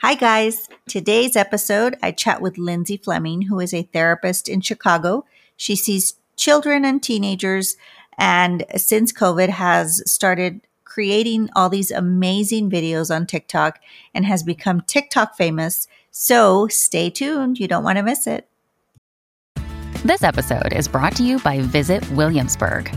Hi, guys. Today's episode, I chat with Lindsay Fleming, who is a therapist in Chicago. She sees children and teenagers, and since COVID, has started creating all these amazing videos on TikTok and has become TikTok famous. So stay tuned. You don't want to miss it. This episode is brought to you by Visit Williamsburg.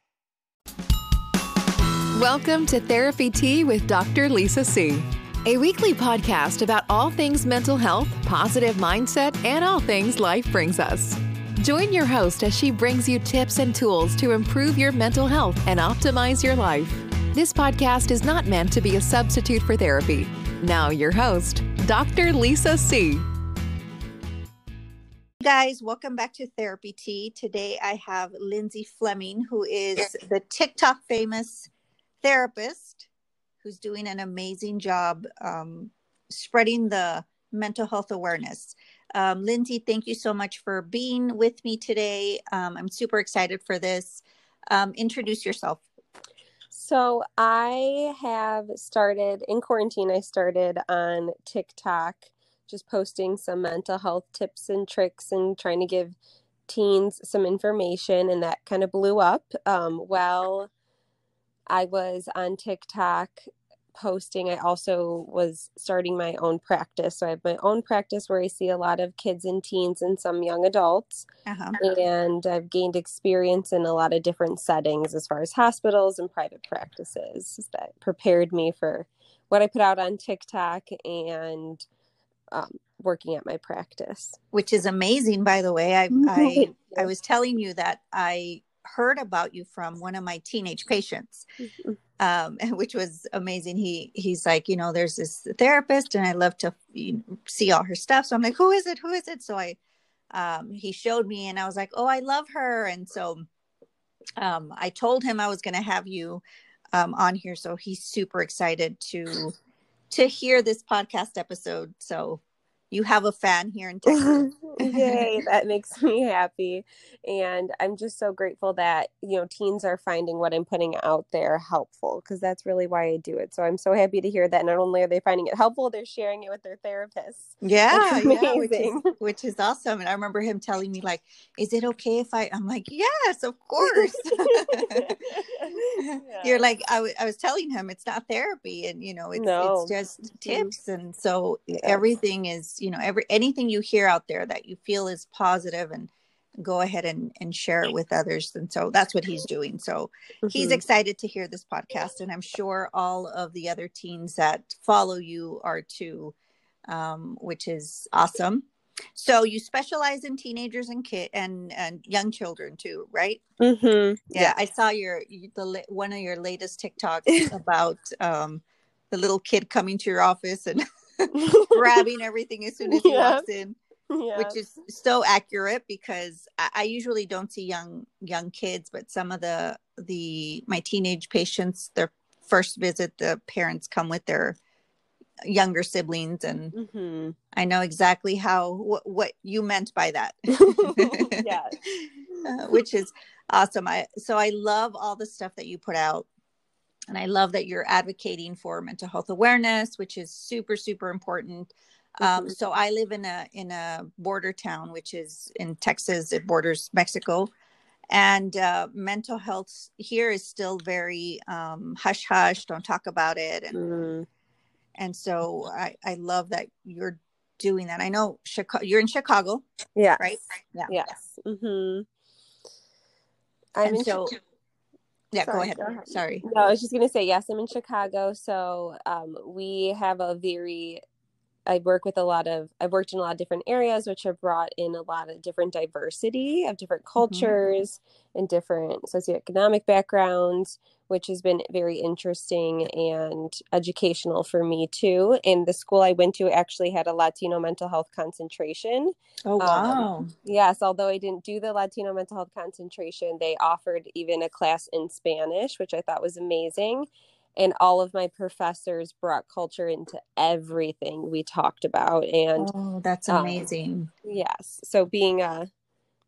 Welcome to Therapy Tea with Dr. Lisa C., a weekly podcast about all things mental health, positive mindset, and all things life brings us. Join your host as she brings you tips and tools to improve your mental health and optimize your life. This podcast is not meant to be a substitute for therapy. Now, your host, Dr. Lisa C. Guys, welcome back to Therapy Tea. Today I have Lindsay Fleming, who is the TikTok famous therapist who's doing an amazing job um, spreading the mental health awareness. Um, Lindsay, thank you so much for being with me today. Um, I'm super excited for this. Um, introduce yourself. So, I have started in quarantine, I started on TikTok, just posting some mental health tips and tricks and trying to give teens some information, and that kind of blew up. Um, well, I was on TikTok posting. I also was starting my own practice. So I have my own practice where I see a lot of kids and teens and some young adults. Uh-huh. And I've gained experience in a lot of different settings as far as hospitals and private practices that prepared me for what I put out on TikTok and um, working at my practice. Which is amazing, by the way. I, I, I was telling you that I heard about you from one of my teenage patients mm-hmm. um, which was amazing. He he's like you know there's this therapist and i love to you know, see all her stuff. So i'm like who is it? Who is it? So i um, he showed me and i was like oh i love her. And so um, i told him i was going to have you um, on here. So he's super excited to to hear this podcast episode. So you have a fan here in Texas. Yay, that makes me happy. And I'm just so grateful that, you know, teens are finding what I'm putting out there helpful because that's really why I do it. So I'm so happy to hear that not only are they finding it helpful, they're sharing it with their therapists. Yeah, yeah which, is, which is awesome. And I remember him telling me, like, is it okay if I, I'm like, yes, of course. yeah. You're like, I, w- I was telling him it's not therapy and, you know, it's, no. it's just mm-hmm. tips. And so yeah. everything is, you know every anything you hear out there that you feel is positive and go ahead and, and share it with others and so that's what he's doing so mm-hmm. he's excited to hear this podcast and i'm sure all of the other teens that follow you are too um, which is awesome so you specialize in teenagers and kid and and young children too right mm-hmm. yeah, yeah, i saw your the one of your latest tiktoks about um the little kid coming to your office and grabbing everything as soon as he yeah. walks in. Yeah. which is so accurate because I, I, usually don't see young young kids, but some of the the my teenage patients, their first visit, the parents come with their younger siblings, and mm-hmm. I know exactly how what, what you meant by that. yeah, uh, which is awesome. I so I love all the stuff that you put out and I love that you're advocating for mental health awareness, which is super, super important. Um, mm-hmm. So I live in a in a border town, which is in Texas. It borders Mexico, and uh, mental health here is still very um, hush hush. Don't talk about it, and mm. And so I I love that you're doing that. I know Chicago. You're in Chicago, yeah, right? Yeah. Yes. Mm-hmm. I'm and so. Yeah, Sorry, go, ahead. go ahead. Sorry. No, I was just going to say, yes, I'm in Chicago. So um, we have a very I work with a lot of I've worked in a lot of different areas which have brought in a lot of different diversity of different mm-hmm. cultures mm-hmm. and different socioeconomic backgrounds which has been very interesting and educational for me too. And the school I went to actually had a Latino mental health concentration. Oh wow. um, yes although I didn't do the Latino mental health concentration they offered even a class in Spanish which I thought was amazing. And all of my professors brought culture into everything we talked about and oh that's um, amazing. um, yes. So being a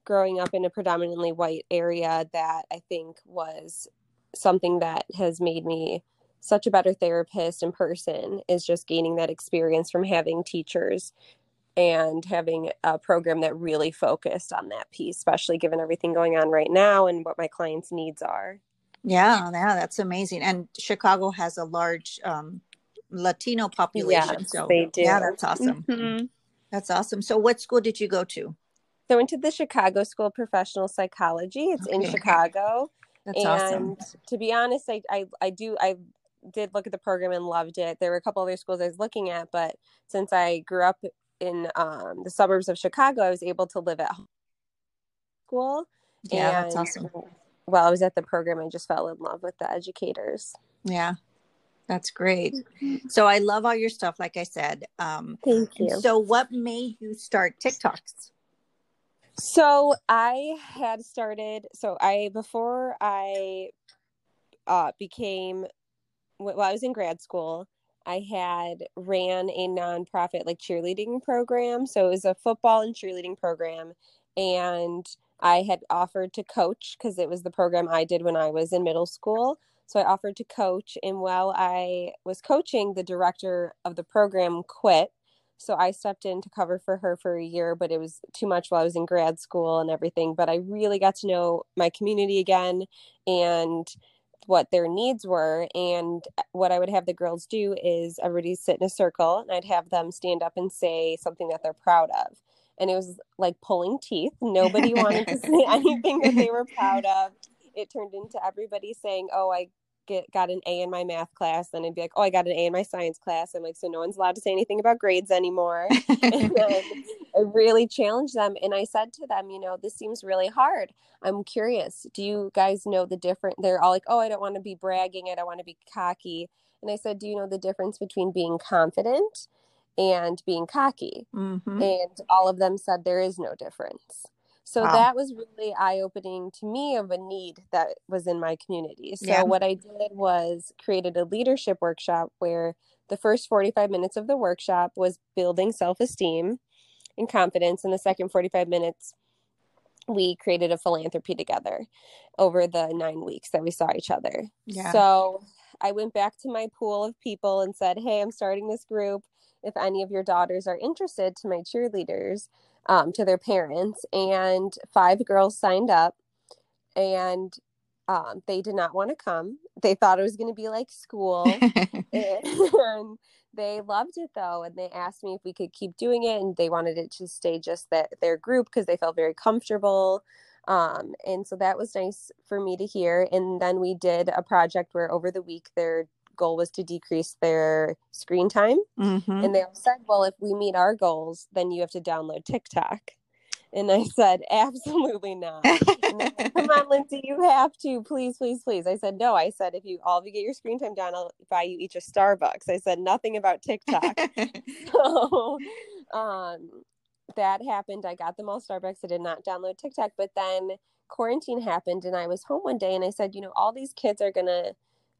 growing up in a predominantly white area that i think was something that has made me such a better therapist in person is just gaining that experience from having teachers and having a program that really focused on that piece especially given everything going on right now and what my clients needs are yeah, yeah, that's amazing. And Chicago has a large um, Latino population. Yes, so they do. Yeah, that's awesome. Mm-hmm. That's awesome. So, what school did you go to? So, I went to the Chicago School of Professional Psychology. It's okay. in Chicago. That's and awesome. to be honest, I, I, I do I did look at the program and loved it. There were a couple other schools I was looking at, but since I grew up in um, the suburbs of Chicago, I was able to live at home school. Yeah, and that's awesome while I was at the program, I just fell in love with the educators. Yeah, that's great. So I love all your stuff, like I said. Um, Thank you. So, what made you start TikToks? So I had started. So I before I uh, became while I was in grad school, I had ran a nonprofit like cheerleading program. So it was a football and cheerleading program, and I had offered to coach because it was the program I did when I was in middle school. So I offered to coach. And while I was coaching, the director of the program quit. So I stepped in to cover for her for a year, but it was too much while I was in grad school and everything. But I really got to know my community again and what their needs were. And uh, what I would have the girls do is everybody sit in a circle and I'd have them stand up and say something that they're proud of and it was like pulling teeth. Nobody wanted to say anything that they were proud of. It turned into everybody saying, "Oh, I get got an A in my math class." Then I'd be like, "Oh, I got an A in my science class." I'm like, "So no one's allowed to say anything about grades anymore." and then I really challenged them, and I said to them, "You know, this seems really hard. I'm curious. Do you guys know the different?" They're all like, "Oh, I don't want to be bragging. I don't want to be cocky." And I said, "Do you know the difference between being confident?" and being cocky. Mm-hmm. And all of them said there is no difference. So wow. that was really eye opening to me of a need that was in my community. So yeah. what I did was created a leadership workshop where the first 45 minutes of the workshop was building self esteem and confidence. And the second 45 minutes, we created a philanthropy together over the nine weeks that we saw each other. Yeah. So I went back to my pool of people and said, Hey, I'm starting this group if any of your daughters are interested to my cheerleaders um, to their parents and five girls signed up and um, they did not want to come. They thought it was going to be like school and they loved it though and they asked me if we could keep doing it and they wanted it to stay just that their group because they felt very comfortable um, and so that was nice for me to hear and then we did a project where over the week they're goal was to decrease their screen time. Mm-hmm. And they said, well, if we meet our goals, then you have to download TikTok. And I said, absolutely not. Said, Come on, Lindsay, you have to. Please, please, please. I said, no. I said, if you all of you get your screen time down, I'll buy you each a Starbucks. I said nothing about TikTok. so um, that happened. I got them all Starbucks. I did not download TikTok. But then quarantine happened and I was home one day and I said, you know, all these kids are going to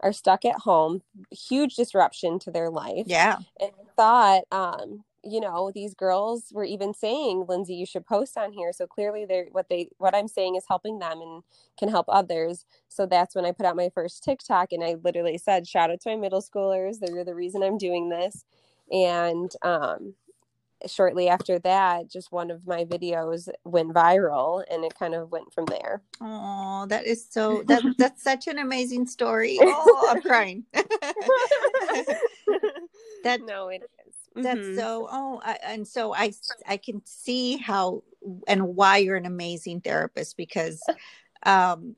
are stuck at home, huge disruption to their life. Yeah. And I thought, um, you know, these girls were even saying, Lindsay, you should post on here. So clearly they're what they what I'm saying is helping them and can help others. So that's when I put out my first TikTok and I literally said, shout out to my middle schoolers. They're the reason I'm doing this. And um shortly after that, just one of my videos went viral and it kind of went from there. Oh, that is so that that's such an amazing story. Oh, I'm crying. that no, it is. That's mm-hmm. so oh I, and so I I can see how and why you're an amazing therapist because um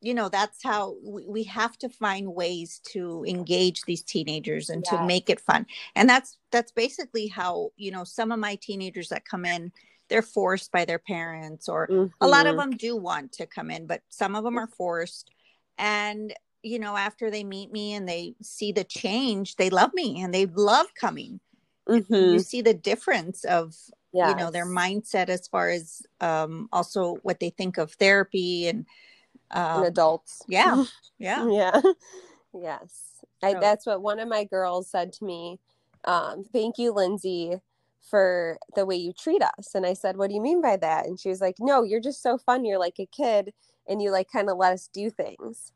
you know that's how we, we have to find ways to engage these teenagers and to make it fun and that's that's basically how you know some of my teenagers that come in they're forced by their parents or mm-hmm. a lot of mm-hmm. them do want to come in but some of them are forced and you know after they meet me and they see the change they love me and they love coming mm-hmm. you see the difference of yes. you know their mindset as far as um also what they think of therapy and um, and adults. Yeah. Yeah. yeah. Yes. I, that's what one of my girls said to me. Um, thank you, Lindsay, for the way you treat us. And I said, What do you mean by that? And she was like, No, you're just so fun. You're like a kid and you like kind of let us do things.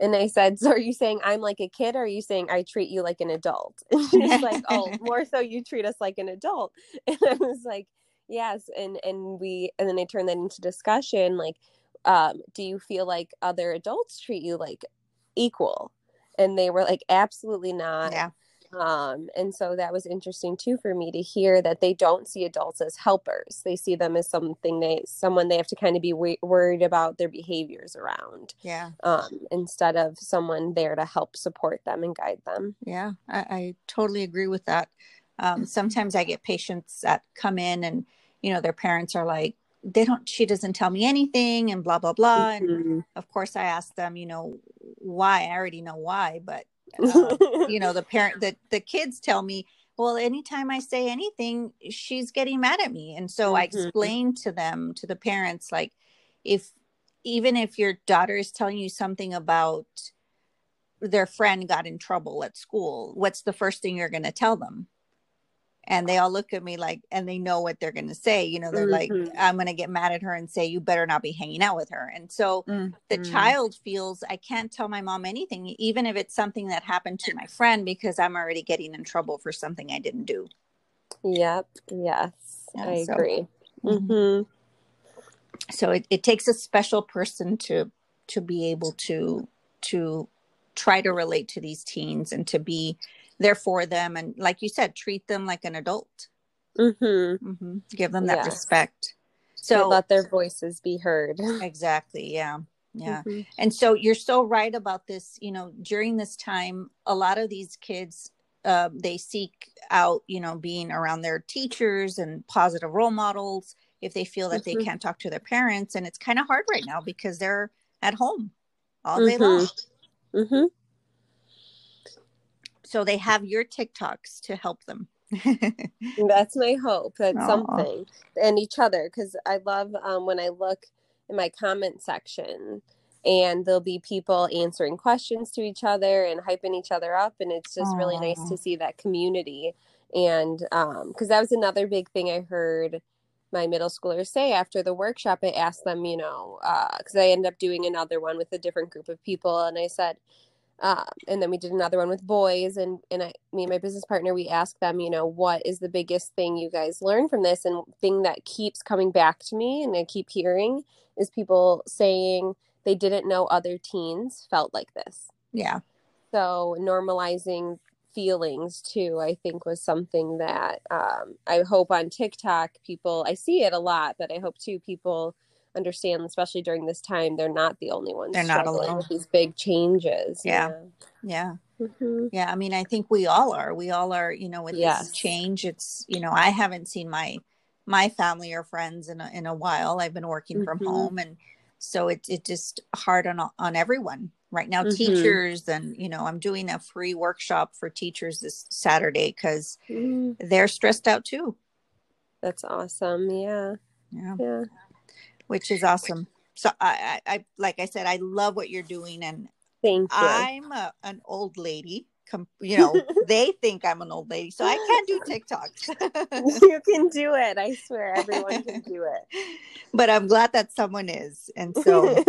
And I said, So are you saying I'm like a kid or are you saying I treat you like an adult? And she's like, Oh, more so you treat us like an adult. And I was like, Yes. And and we and then I turned that into discussion, like um, do you feel like other adults treat you like equal? And they were like, absolutely not. Yeah. Um, and so that was interesting too for me to hear that they don't see adults as helpers. They see them as something they, someone they have to kind of be worried about their behaviors around. Yeah. Um, instead of someone there to help support them and guide them. Yeah, I, I totally agree with that. Um, sometimes I get patients that come in and, you know, their parents are like, they don't she doesn't tell me anything and blah blah blah and mm-hmm. of course i ask them you know why i already know why but uh, you know the parent the, the kids tell me well anytime i say anything she's getting mad at me and so mm-hmm. i explained to them to the parents like if even if your daughter is telling you something about their friend got in trouble at school what's the first thing you're going to tell them and they all look at me like and they know what they're going to say you know they're mm-hmm. like i'm going to get mad at her and say you better not be hanging out with her and so mm-hmm. the child feels i can't tell my mom anything even if it's something that happened to my friend because i'm already getting in trouble for something i didn't do yep yes yeah, i so, agree mm-hmm. mm-hmm. so it, it takes a special person to to be able to to try to relate to these teens and to be there for them and like you said treat them like an adult mm-hmm. Mm-hmm. give them that yes. respect so let their voices be heard exactly yeah yeah mm-hmm. and so you're so right about this you know during this time a lot of these kids uh, they seek out you know being around their teachers and positive role models if they feel that they mm-hmm. can't talk to their parents and it's kind of hard right now because they're at home all day long mm-hmm. Mm-hmm so they have your TikToks to help them. That's my hope. That's Aww. something, and each other because I love um, when I look in my comment section and there'll be people answering questions to each other and hyping each other up, and it's just Aww. really nice to see that community. And because um, that was another big thing I heard my middle schoolers say after the workshop, I asked them, you know, because uh, I ended up doing another one with a different group of people, and I said, um, and then we did another one with boys and and I, me and my business partner we asked them you know what is the biggest thing you guys learn from this? And thing that keeps coming back to me and i keep hearing is people saying they didn't know other teens felt like this. Yeah. So normalizing feelings too i think was something that um, i hope on tiktok people i see it a lot but i hope too people understand, especially during this time, they're not the only ones. They're not alone with these big changes. Yeah, yeah, yeah. Mm-hmm. yeah. I mean, I think we all are. We all are. You know, with yes. this change, it's you know, I haven't seen my my family or friends in a, in a while. I've been working mm-hmm. from home, and so it's it just hard on on everyone right now. Mm-hmm. Teachers, and you know, I'm doing a free workshop for teachers this Saturday because mm. they're stressed out too. That's awesome. Yeah. Yeah. Yeah which is awesome. So I, I, I like I said, I love what you're doing, and thank you. I'm a, an old lady. Com- you know, they think I'm an old lady, so I can't do TikToks. you can do it. I swear, everyone can do it. But I'm glad that someone is, and so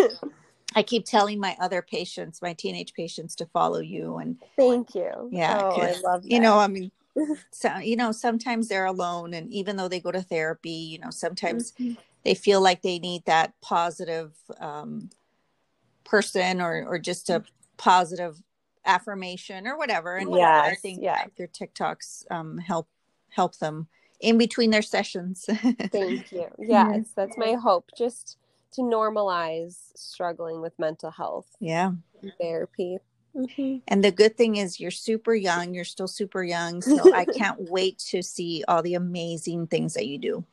I keep telling my other patients, my teenage patients, to follow you. And thank you. Yeah, oh, I love. That. You know, I mean, so you know, sometimes they're alone, and even though they go to therapy, you know, sometimes. Mm-hmm they feel like they need that positive um, person or or just a positive affirmation or whatever and yeah i think yeah. your tiktoks um, help help them in between their sessions thank you yes that's my hope just to normalize struggling with mental health. Yeah. Therapy. Mm-hmm. And the good thing is you're super young, you're still super young, so I can't wait to see all the amazing things that you do.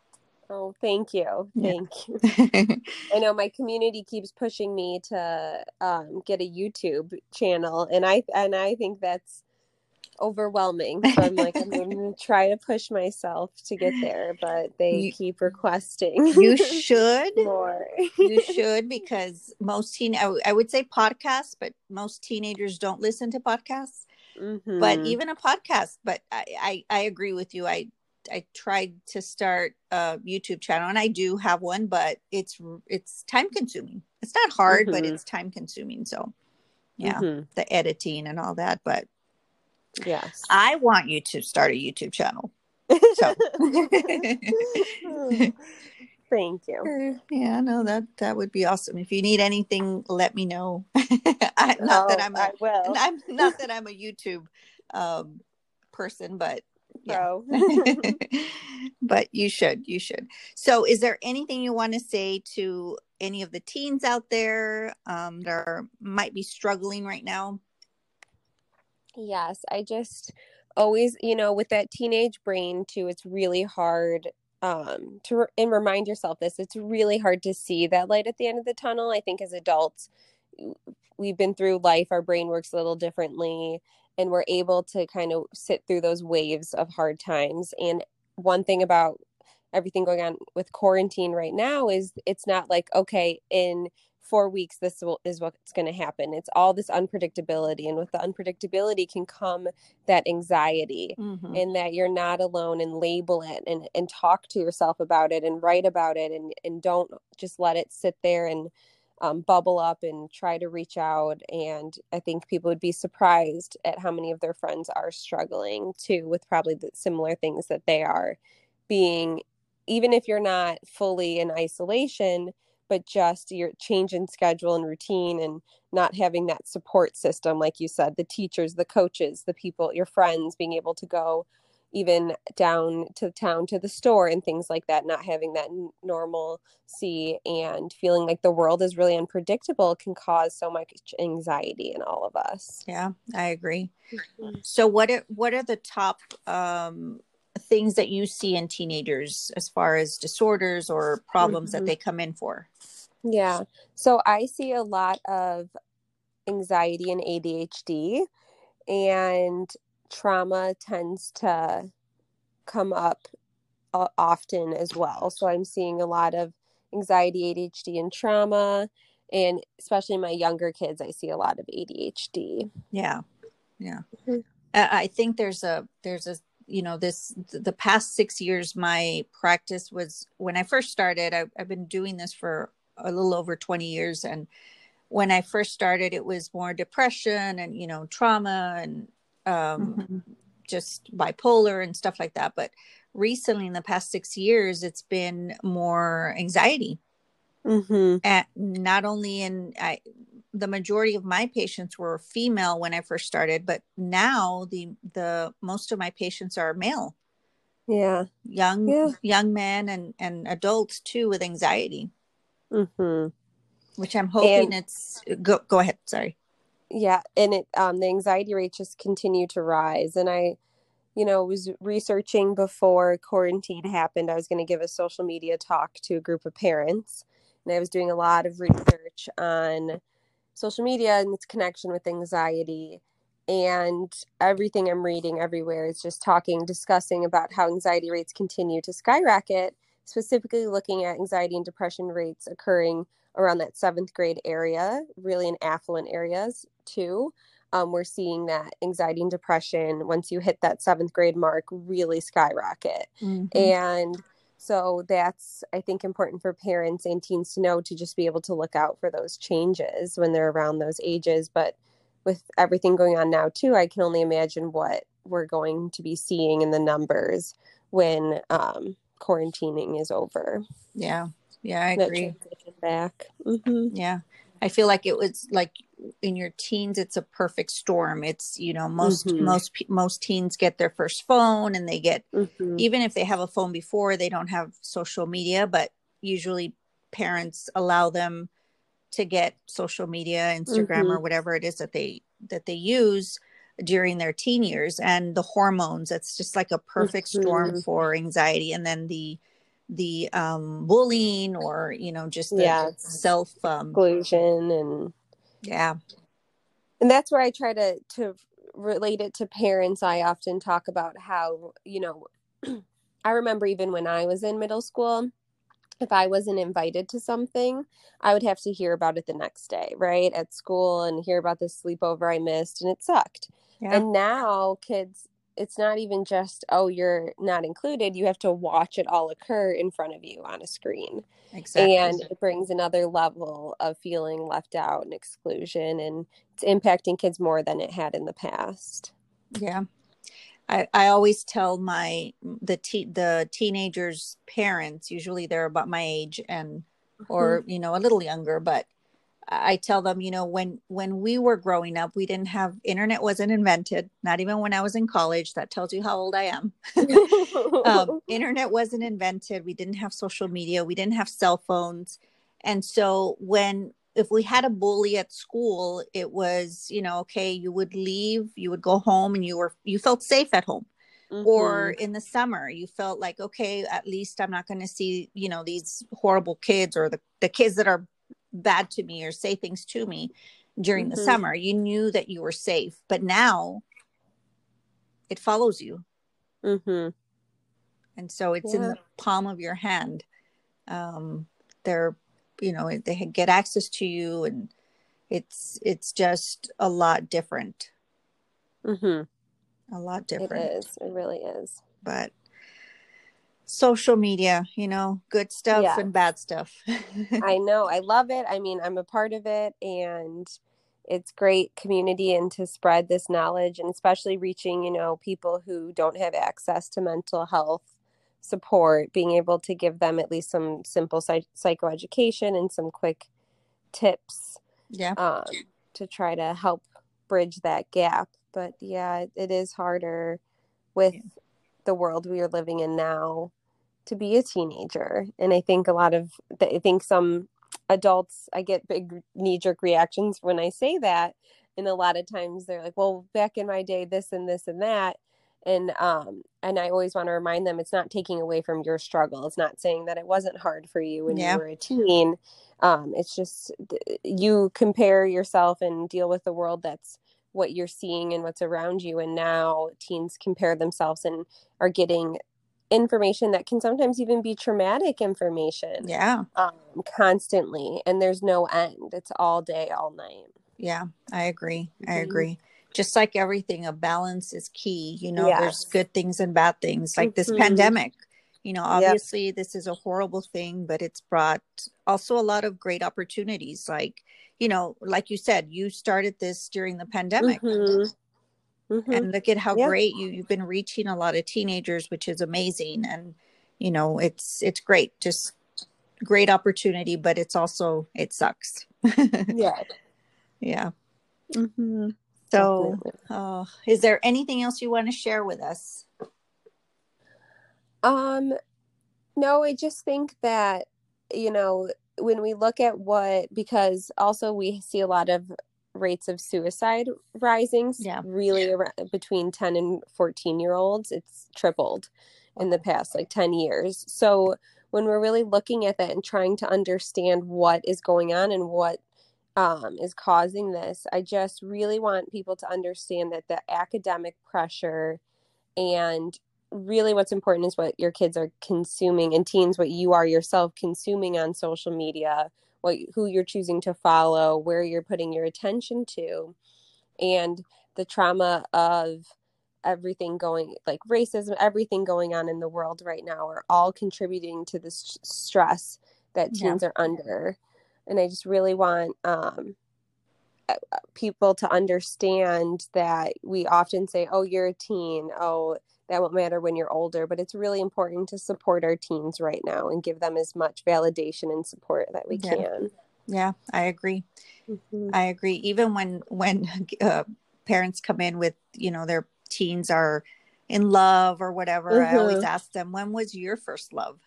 Oh, thank you. Thank yeah. you. I know my community keeps pushing me to um, get a YouTube channel and I and I think that's overwhelming. So I'm like, I'm going to try to push myself to get there, but they you, keep requesting. You should more. you should because most teen, I, w- I would say podcasts, but most teenagers don't listen to podcasts. Mm-hmm. But even a podcast, but I, I, I agree with you. I I tried to start a YouTube channel and I do have one, but it's it's time consuming. It's not hard, mm-hmm. but it's time consuming. So yeah, mm-hmm. the editing and all that. But Yes. I want you to start a YouTube channel. So Thank you. Yeah, no, that that would be awesome. If you need anything, let me know. I, not oh, that I'm a, I will. I'm not that I'm a YouTube um, person, but yeah. but you should, you should. So, is there anything you want to say to any of the teens out there um, that are, might be struggling right now? Yes, I just always, you know, with that teenage brain too, it's really hard um to re- and remind yourself this. It's really hard to see that light at the end of the tunnel. I think as adults, we've been through life, our brain works a little differently and we're able to kind of sit through those waves of hard times. And one thing about everything going on with quarantine right now is it's not like okay, in four weeks this will, is what's going to happen it's all this unpredictability and with the unpredictability can come that anxiety mm-hmm. and that you're not alone and label it and, and talk to yourself about it and write about it and, and don't just let it sit there and um, bubble up and try to reach out and i think people would be surprised at how many of their friends are struggling too with probably the similar things that they are being even if you're not fully in isolation but just your change in schedule and routine and not having that support system like you said the teachers the coaches the people your friends being able to go even down to town to the store and things like that not having that normalcy and feeling like the world is really unpredictable can cause so much anxiety in all of us yeah i agree mm-hmm. so what are what are the top um things that you see in teenagers as far as disorders or problems mm-hmm. that they come in for yeah. So I see a lot of anxiety and ADHD, and trauma tends to come up uh, often as well. So I'm seeing a lot of anxiety, ADHD, and trauma. And especially my younger kids, I see a lot of ADHD. Yeah. Yeah. Mm-hmm. I think there's a, there's a, you know, this, the past six years, my practice was when I first started, I, I've been doing this for a little over 20 years and when i first started it was more depression and you know trauma and um, mm-hmm. just bipolar and stuff like that but recently in the past six years it's been more anxiety mm-hmm. and not only in I, the majority of my patients were female when i first started but now the the most of my patients are male yeah young yeah. young men and and adults too with anxiety Mm-hmm. Which I'm hoping and, it's go go ahead. Sorry. Yeah, and it um the anxiety rates just continue to rise, and I, you know, was researching before quarantine happened. I was going to give a social media talk to a group of parents, and I was doing a lot of research on social media and its connection with anxiety and everything i'm reading everywhere is just talking discussing about how anxiety rates continue to skyrocket specifically looking at anxiety and depression rates occurring around that seventh grade area, really in affluent areas too. Um, we're seeing that anxiety and depression, once you hit that seventh grade mark, really skyrocket. Mm-hmm. And so that's, I think, important for parents and teens to know to just be able to look out for those changes when they're around those ages. But with everything going on now, too, I can only imagine what we're going to be seeing in the numbers when um, quarantining is over. Yeah. Yeah, I agree. Back. Mm-hmm. Yeah. I feel like it was like in your teens it's a perfect storm. It's, you know, most mm-hmm. most most teens get their first phone and they get mm-hmm. even if they have a phone before, they don't have social media, but usually parents allow them to get social media instagram mm-hmm. or whatever it is that they that they use during their teen years and the hormones it's just like a perfect mm-hmm. storm for anxiety and then the the um bullying or you know just the yeah. self um exclusion and yeah and that's where i try to to relate it to parents i often talk about how you know i remember even when i was in middle school if I wasn't invited to something, I would have to hear about it the next day, right? At school and hear about the sleepover I missed and it sucked. Yeah. And now kids, it's not even just, oh, you're not included. You have to watch it all occur in front of you on a screen. Exactly. And it brings another level of feeling left out and exclusion. And it's impacting kids more than it had in the past. Yeah. I, I always tell my the te- the teenagers parents usually they're about my age and or mm-hmm. you know a little younger but I tell them you know when when we were growing up we didn't have internet wasn't invented not even when I was in college that tells you how old I am. Um, internet wasn't invented we didn't have social media we didn't have cell phones. And so when if we had a bully at school it was you know okay you would leave you would go home and you were you felt safe at home. Mm-hmm. or in the summer you felt like okay at least i'm not going to see you know these horrible kids or the, the kids that are bad to me or say things to me during mm-hmm. the summer you knew that you were safe but now it follows you mm-hmm. and so it's yeah. in the palm of your hand um, they're you know they get access to you and it's it's just a lot different mm-hmm. a lot different it is it really is but social media you know good stuff yeah. and bad stuff i know i love it i mean i'm a part of it and it's great community and to spread this knowledge and especially reaching you know people who don't have access to mental health support, being able to give them at least some simple psych- psychoeducation and some quick tips yeah um, to try to help bridge that gap but yeah it, is harder with yeah. the world we are living in now to be a teenager and i think a lot of i think some adults i get big knee jerk reactions when i say that and a lot of times they're like well back in my day this and this and that and um and i always want to remind them it's not taking away from your struggle it's not saying that it wasn't hard for you when yeah. you were a teen um it's just you compare yourself and deal with the world that's what you're seeing and what's around you and now teens compare themselves and are getting information that can sometimes even be traumatic information yeah um, constantly and there's no end it's all day all night yeah i agree i mm-hmm. agree just like everything, a balance is key. You know, yes. there's good things and bad things, like mm-hmm. this pandemic. You know, obviously, yep. this is a horrible thing, but it's brought also a lot of great opportunities. Like, you know, like you said, you started this during the pandemic. Mm-hmm. Mm-hmm. And look at how yep. great you you've been reaching a lot of teenagers, which is amazing. And you know, it's it's great. Just great opportunity, but it's also it sucks. yeah. Yeah. Mm-hmm. So, uh, is there anything else you want to share with us? Um, no, I just think that, you know, when we look at what, because also we see a lot of rates of suicide rising, yeah. really around, between 10 and 14 year olds, it's tripled in the past like 10 years. So, when we're really looking at that and trying to understand what is going on and what um, is causing this. I just really want people to understand that the academic pressure and really what's important is what your kids are consuming and teens what you are yourself consuming on social media what who you're choosing to follow where you're putting your attention to and the trauma of everything going like racism everything going on in the world right now are all contributing to this stress that teens yeah. are under and i just really want um, people to understand that we often say oh you're a teen oh that won't matter when you're older but it's really important to support our teens right now and give them as much validation and support that we yeah. can yeah i agree mm-hmm. i agree even when when uh, parents come in with you know their teens are in love or whatever mm-hmm. i always mm-hmm. ask them when was your first love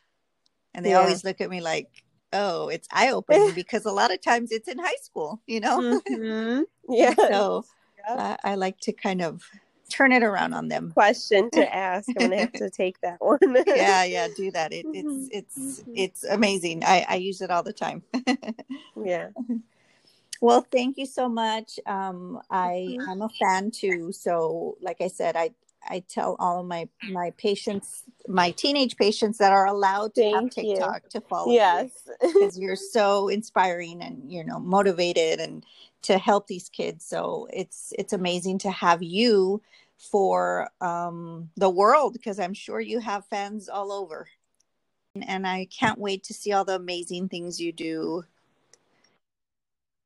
and they yeah. always look at me like oh, it's eye opening because a lot of times it's in high school, you know? Mm-hmm. Yeah. so yep. I like to kind of turn it around on them. Question to ask. I'm gonna have to take that one. yeah, yeah, do that. It, it's mm-hmm. it's mm-hmm. it's amazing. I, I use it all the time. yeah. Well, thank you so much. Um, I mm-hmm. I'm a fan too. So, like I said, I I tell all of my my patients, my teenage patients that are allowed to Thank have TikTok you. to follow. Yes, because you're so inspiring and you know motivated and to help these kids. So it's it's amazing to have you for um, the world because I'm sure you have fans all over, and I can't wait to see all the amazing things you do.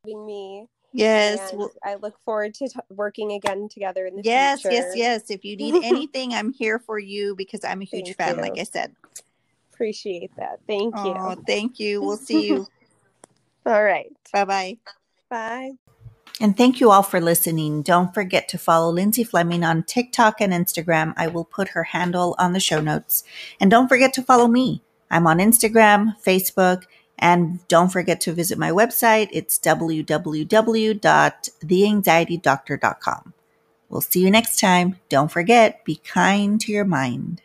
Me Yes. Well, I look forward to t- working again together in the yes, future. Yes, yes, yes. If you need anything, I'm here for you because I'm a huge thank fan, you. like I said. Appreciate that. Thank you. Oh, thank you. We'll see you. all right. Bye-bye. Bye. And thank you all for listening. Don't forget to follow Lindsay Fleming on TikTok and Instagram. I will put her handle on the show notes. And don't forget to follow me. I'm on Instagram, Facebook, and don't forget to visit my website. It's www.theanxietydoctor.com. We'll see you next time. Don't forget, be kind to your mind.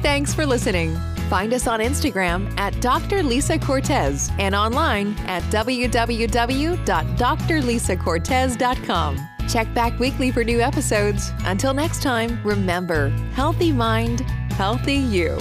Thanks for listening. Find us on Instagram at Dr. Lisa Cortez and online at www.drlisacortez.com. Check back weekly for new episodes. Until next time, remember healthy mind, healthy you.